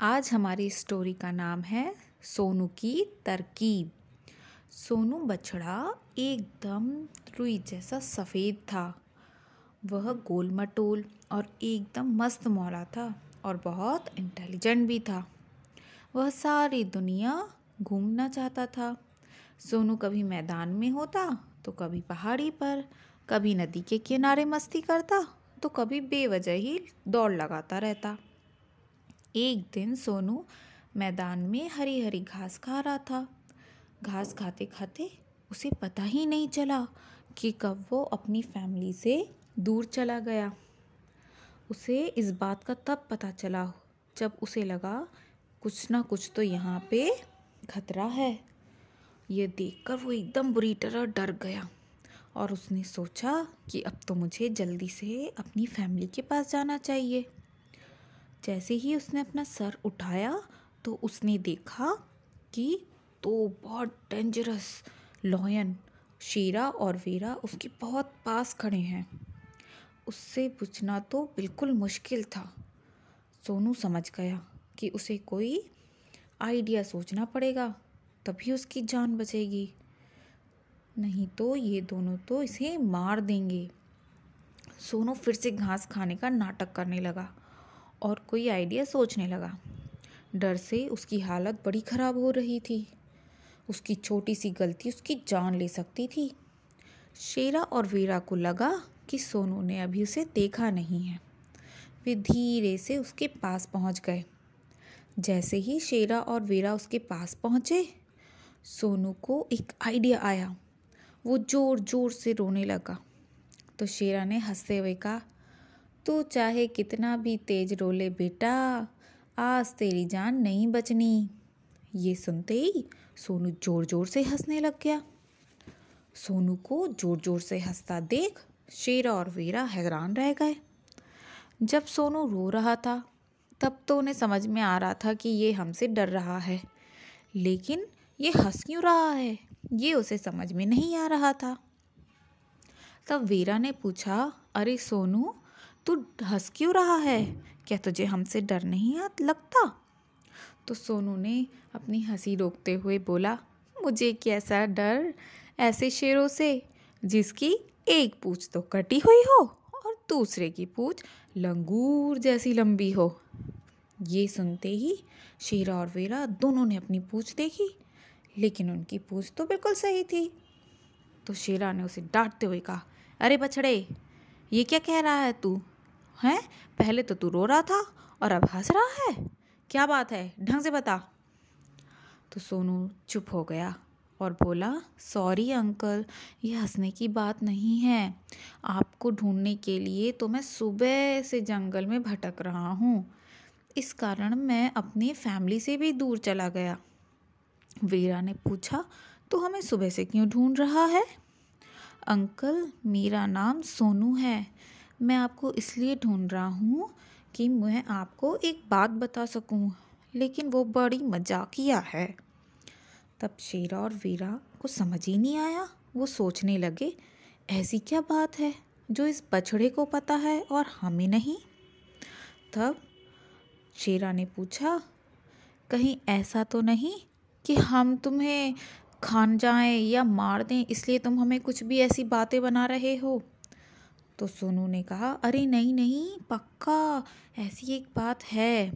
आज हमारी स्टोरी का नाम है सोनू की तरकीब। सोनू बछड़ा एकदम रुई जैसा सफ़ेद था। वह गोल मटोल और एकदम मस्त मौला था और बहुत इंटेलिजेंट भी था। वह सारी दुनिया घूमना चाहता था। सोनू कभी मैदान में होता तो कभी पहाड़ी पर, कभी नदी के किनारे मस्ती करता तो कभी बेवजह ही दौड़ लगाता रहता। एक दिन सोनू मैदान में हरी हरी घास खा रहा था। घास खाते खाते उसे पता ही नहीं चला कि कब वो अपनी फैमिली से दूर चला गया। उसे इस बात का तब पता चला जब उसे लगा, कुछ ना कुछ तो यहाँ पे खतरा है। ये देखकर वो एकदम बुरी तरह डर गया और उसने सोचा कि अब तो मुझे जल्दी से अपनी फैमिली के पास जाना चाहिए। जैसे ही उसने अपना सर उठाया तो उसने देखा कि तो बहुत डेंजरस लॉयन शेरा और वीरा उसके बहुत पास खड़े हैं। उससे पूछना तो बिल्कुल मुश्किल था। सोनू समझ गया कि उसे कोई आइडिया सोचना पड़ेगा, तभी उसकी जान बचेगी। नहीं तो ये दोनों तो इसे मार देंगे। सोनू फिर से घास खाने का नाटक करने लगा। और कोई आइडिया सोचने लगा। डर से उसकी हालत बड़ी ख़राब हो रही थी। उसकी छोटी सी गलती उसकी जान ले सकती थी। शेरा और वीरा को लगा कि सोनू ने अभी उसे देखा नहीं है। वे धीरे से उसके पास पहुँच गए। जैसे ही शेरा और वीरा उसके पास पहुँचे, सोनू को एक आइडिया आया। वो ज़ोर ज़ोर से रोने लगा। तो शेरा ने हँसते हुए कहा तू चाहे कितना भी तेज रोले, बेटा, आज तेरी जान नहीं बचनी। ये सुनते ही सोनू ज़ोर ज़ोर से हंसने लग गया। सोनू को ज़ोर ज़ोर से हंसता देख शेरा और वीरा हैरान रह गए। जब सोनू रो रहा था, तब तो उन्हें समझ में आ रहा था कि ये हमसे डर रहा है। लेकिन ये हंस क्यों रहा है? ये उसे समझ में नहीं आ रहा था। तब वीरा ने पूछा, अरे सोनू तू हंस क्यों रहा है? क्या तुझे हमसे डर नहीं लगता? तो सोनू ने अपनी हँसी रोकते हुए बोला, मुझे कैसा डर ऐसे शेरों से, जिसकी एक पूछ तो कटी हुई हो और दूसरे की पूछ लंगूर जैसी लंबी हो? ये सुनते ही शेरा और वेरा दोनों ने अपनी पूछ देखी, लेकिन उनकी पूछ तो बिल्कुल सही थी। तो शेरा ने उसे डांटते हुए कहा, अरे बछड़े, ये क्या कह रहा है तू? हैं? पहले तो तू रो रहा था और अब हंस रहा है। क्या बात है? ढंग से बता। तो सोनू चुप हो गया और बोला सॉरी अंकल ये हंसने की बात नहीं है। आपको ढूँढने के लिए तो मैं सुबह से जंगल में भटक रहा हूँ। इस कारण मैं अपनी फैमिली से भी दूर चला गया। वीरा ने पूछा तो हमें सुबह से क्यों ढूंढ रहा है? अंकल मेरा नाम सोनू है। मैं आपको इसलिए ढूंढ रहा हूँ कि मैं आपको एक बात बता सकूँ, लेकिन वो बड़ी मजाकिया है। तब शेरा और वीरा को समझ ही नहीं आया। वो सोचने लगे, ऐसी क्या बात है जो इस बछड़े को पता है और हमें नहीं? तब शेरा ने पूछा, कहीं ऐसा तो नहीं कि हम तुम्हें खान जाएँ या मार दें, इसलिए तुम हमें कुछ भी ऐसी बातें बना रहे हो? तो सोनू ने कहा, अरे नहीं नहीं, पक्का, ऐसी एक बात है।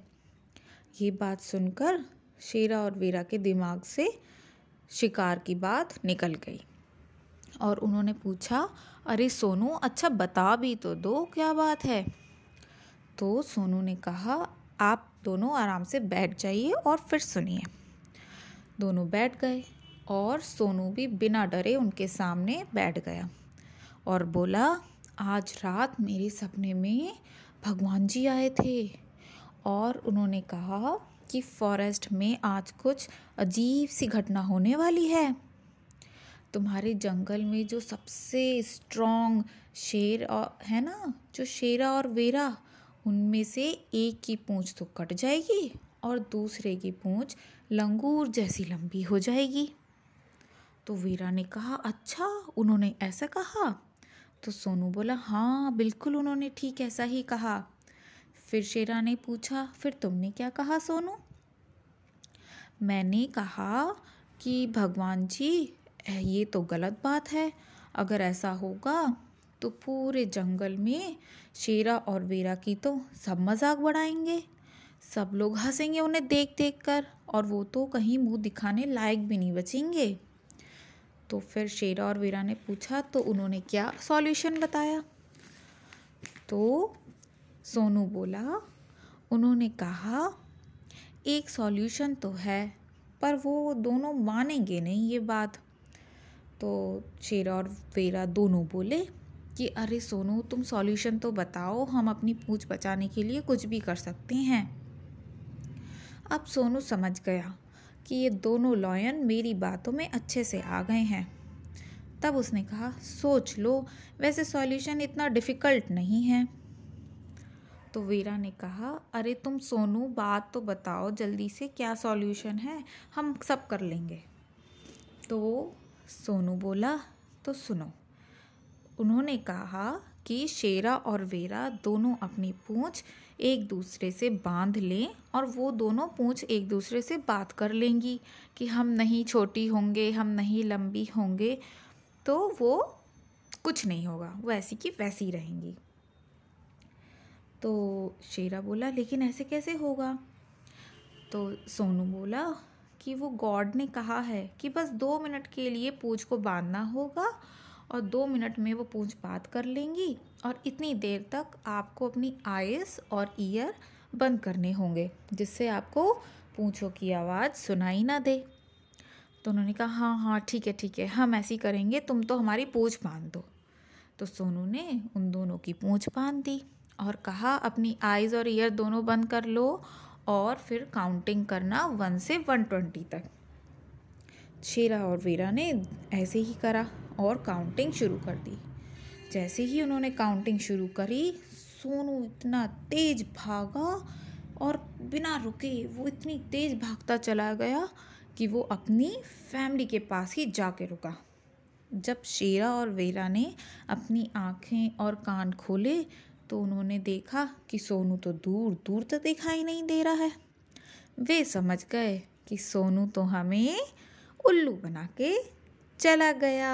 ये बात सुनकर शेरा और वीरा के दिमाग से शिकार की बात निकल गई और उन्होंने पूछा, अरे सोनू अच्छा बता भी तो दो, क्या बात है? तो सोनू ने कहा, आप दोनों आराम से बैठ जाइए और फिर सुनिए। दोनों बैठ गए और सोनू भी बिना डरे उनके सामने बैठ गया और बोला आज रात मेरे सपने में भगवान जी आए थे और उन्होंने कहा कि फॉरेस्ट में आज कुछ अजीब सी घटना होने वाली है। तुम्हारे जंगल में जो सबसे स्ट्रॉन्ग शेर और, है ना, जो शेरा और वेरा, उनमें से एक की पूंछ तो कट जाएगी और दूसरे की पूंछ लंगूर जैसी लंबी हो जाएगी। तो वीरा ने कहा अच्छा उन्होंने ऐसा कहा? तो सोनू बोला हाँ बिल्कुल उन्होंने ठीक ऐसा ही कहा। फिर शेरा ने पूछा, फिर तुमने क्या कहा सोनू? मैंने कहा कि, भगवान जी, ये तो गलत बात है। अगर ऐसा होगा तो पूरे जंगल में शेरा और वेरा की तो सब मज़ाक बढ़ाएँगे। सब लोग हंसेंगे उन्हें देख देख कर और वो तो कहीं मुँह दिखाने लायक भी नहीं बचेंगे। तो फिर शेरा और वीरा ने पूछा तो उन्होंने क्या सॉल्यूशन बताया? तो सोनू बोला, उन्होंने कहा, एक सॉल्यूशन तो है, पर वो दोनों मानेंगे नहीं ये बात। तो शेरा और वीरा दोनों बोले कि, अरे सोनू, तुम सॉल्यूशन तो बताओ, हम अपनी पूछ बचाने के लिए कुछ भी कर सकते हैं। अब सोनू समझ गया कि ये दोनों लॉयन मेरी बातों में अच्छे से आ गए हैं। तब उसने कहा, सोच लो, वैसे सॉल्यूशन इतना डिफ़िकल्ट नहीं है। तो वीरा ने कहा, अरे तुम सोनू, बात तो बताओ, जल्दी से क्या सॉल्यूशन है, हम सब कर लेंगे। तो सोनू बोला तो सुनो। उन्होंने कहा कि शेरा और वेरा दोनों अपनी पूंछ एक दूसरे से बाँध लें और वो दोनों पूंछ एक दूसरे से बात कर लेंगी कि हम नहीं छोटी होंगे, हम नहीं लंबी होंगे तो वो कुछ नहीं होगा। वो ऐसी की वैसी रहेंगी। तो शेरा बोला, लेकिन ऐसे कैसे होगा? तो सोनू बोला कि वो गॉड ने कहा है कि बस दो मिनट के लिए पूछ को बांधना होगा और दो मिनट में वो पूछ बात कर लेंगी और इतनी देर तक आपको अपनी आइस और ईयर बंद करने होंगे, जिससे आपको पूछों की आवाज़ सुनाई ना दे। तो उन्होंने कहा हाँ हाँ ठीक है ठीक है, हम ऐसी करेंगे, तुम तो हमारी पूछ बाँध दो। तो सोनू ने उन दोनों की पूछ बाँध दी और कहा, अपनी आइज़ और ईयर दोनों बंद कर लो और फिर काउंटिंग करना वन से वन ट्वेंटी तक। शेरा और वीरा ने ऐसे ही करा। और काउंटिंग शुरू कर दी। जैसे ही उन्होंने काउंटिंग शुरू करी, सोनू इतना तेज भागा और बिना रुके वो इतनी तेज भागता चला गया कि वो अपनी फैमिली के पास ही जा जाके रुका। जब शेरा और वेरा ने अपनी आँखें और कान खोले तो उन्होंने देखा कि सोनू तो दूर दूर तक दिखाई नहीं दे रहा है। वे समझ गए कि सोनू तो हमें उल्लू बना के चला गया।